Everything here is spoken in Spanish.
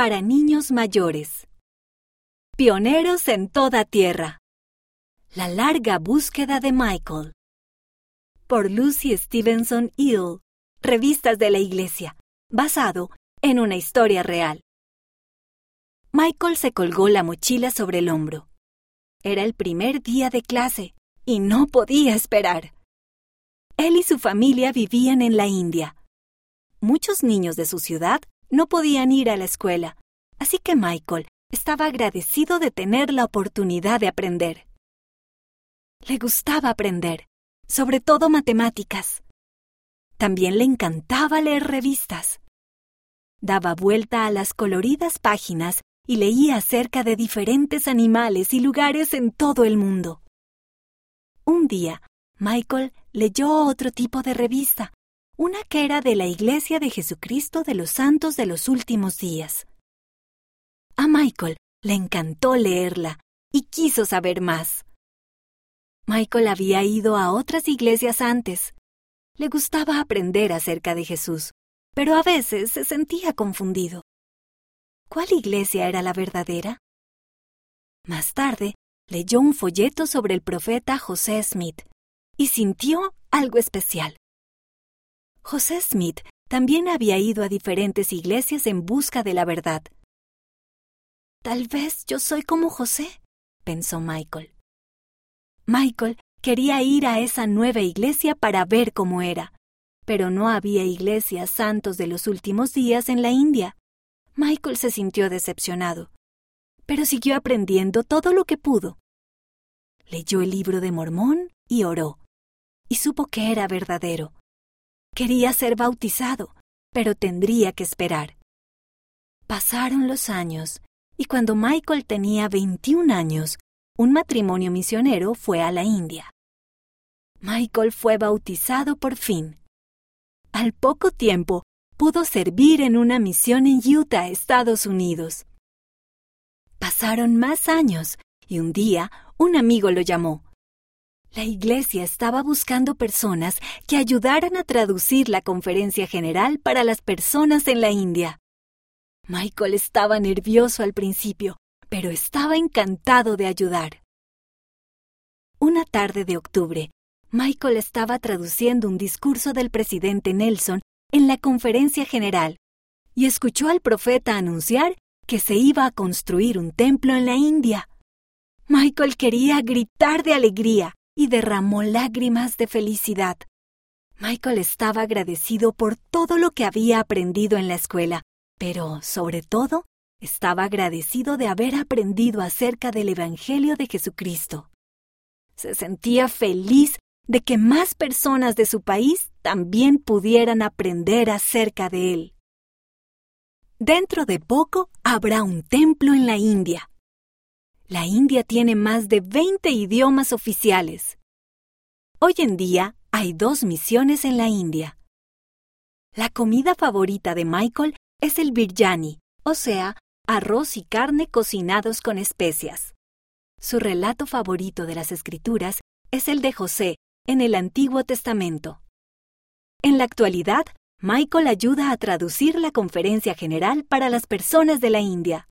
para niños mayores. Pioneros en toda tierra. La larga búsqueda de Michael. Por Lucy Stevenson Hill, Revistas de la Iglesia, basado en una historia real. Michael se colgó la mochila sobre el hombro. Era el primer día de clase y no podía esperar. Él y su familia vivían en la India. Muchos niños de su ciudad no podían ir a la escuela, así que Michael estaba agradecido de tener la oportunidad de aprender. Le gustaba aprender, sobre todo matemáticas. También le encantaba leer revistas. Daba vuelta a las coloridas páginas y leía acerca de diferentes animales y lugares en todo el mundo. Un día, Michael leyó otro tipo de revista, una que era de la Iglesia de Jesucristo de los Santos de los Últimos Días. A Michael le encantó leerla y quiso saber más. Michael había ido a otras iglesias antes. Le gustaba aprender acerca de Jesús, pero a veces se sentía confundido. ¿Cuál iglesia era la verdadera? Más tarde, leyó un folleto sobre el profeta José Smith y sintió algo especial. José Smith también había ido a diferentes iglesias en busca de la verdad. Tal vez yo soy como José, pensó Michael. Michael quería ir a esa nueva iglesia para ver cómo era, pero no había iglesias santos de los últimos días en la India. Michael se sintió decepcionado, pero siguió aprendiendo todo lo que pudo. Leyó el libro de Mormón y oró, y supo que era verdadero. Quería ser bautizado, pero tendría que esperar. Pasaron los años, y cuando Michael tenía 21 años, un matrimonio misionero fue a la India. Michael fue bautizado por fin. Al poco tiempo, pudo servir en una misión en Utah, Estados Unidos. Pasaron más años y un día un amigo lo llamó. La iglesia estaba buscando personas que ayudaran a traducir la conferencia general para las personas en la India. Michael estaba nervioso al principio, pero estaba encantado de ayudar. Una tarde de octubre, Michael estaba traduciendo un discurso del presidente Nelson en la conferencia general y escuchó al profeta anunciar que se iba a construir un templo en la India. Michael quería gritar de alegría y derramó lágrimas de felicidad. Michael estaba agradecido por todo lo que había aprendido en la escuela, pero, sobre todo, estaba agradecido de haber aprendido acerca del Evangelio de Jesucristo. Se sentía feliz de que más personas de su país también pudieran aprender acerca de él. Dentro de poco habrá un templo en la India. La India tiene más de 20 idiomas oficiales. Hoy en día hay dos misiones en la India. La comida favorita de Michael es el biryani, o sea, arroz y carne cocinados con especias. Su relato favorito de las escrituras es el de José, en el Antiguo Testamento. En la actualidad, Michael ayuda a traducir la conferencia general para las personas de la India.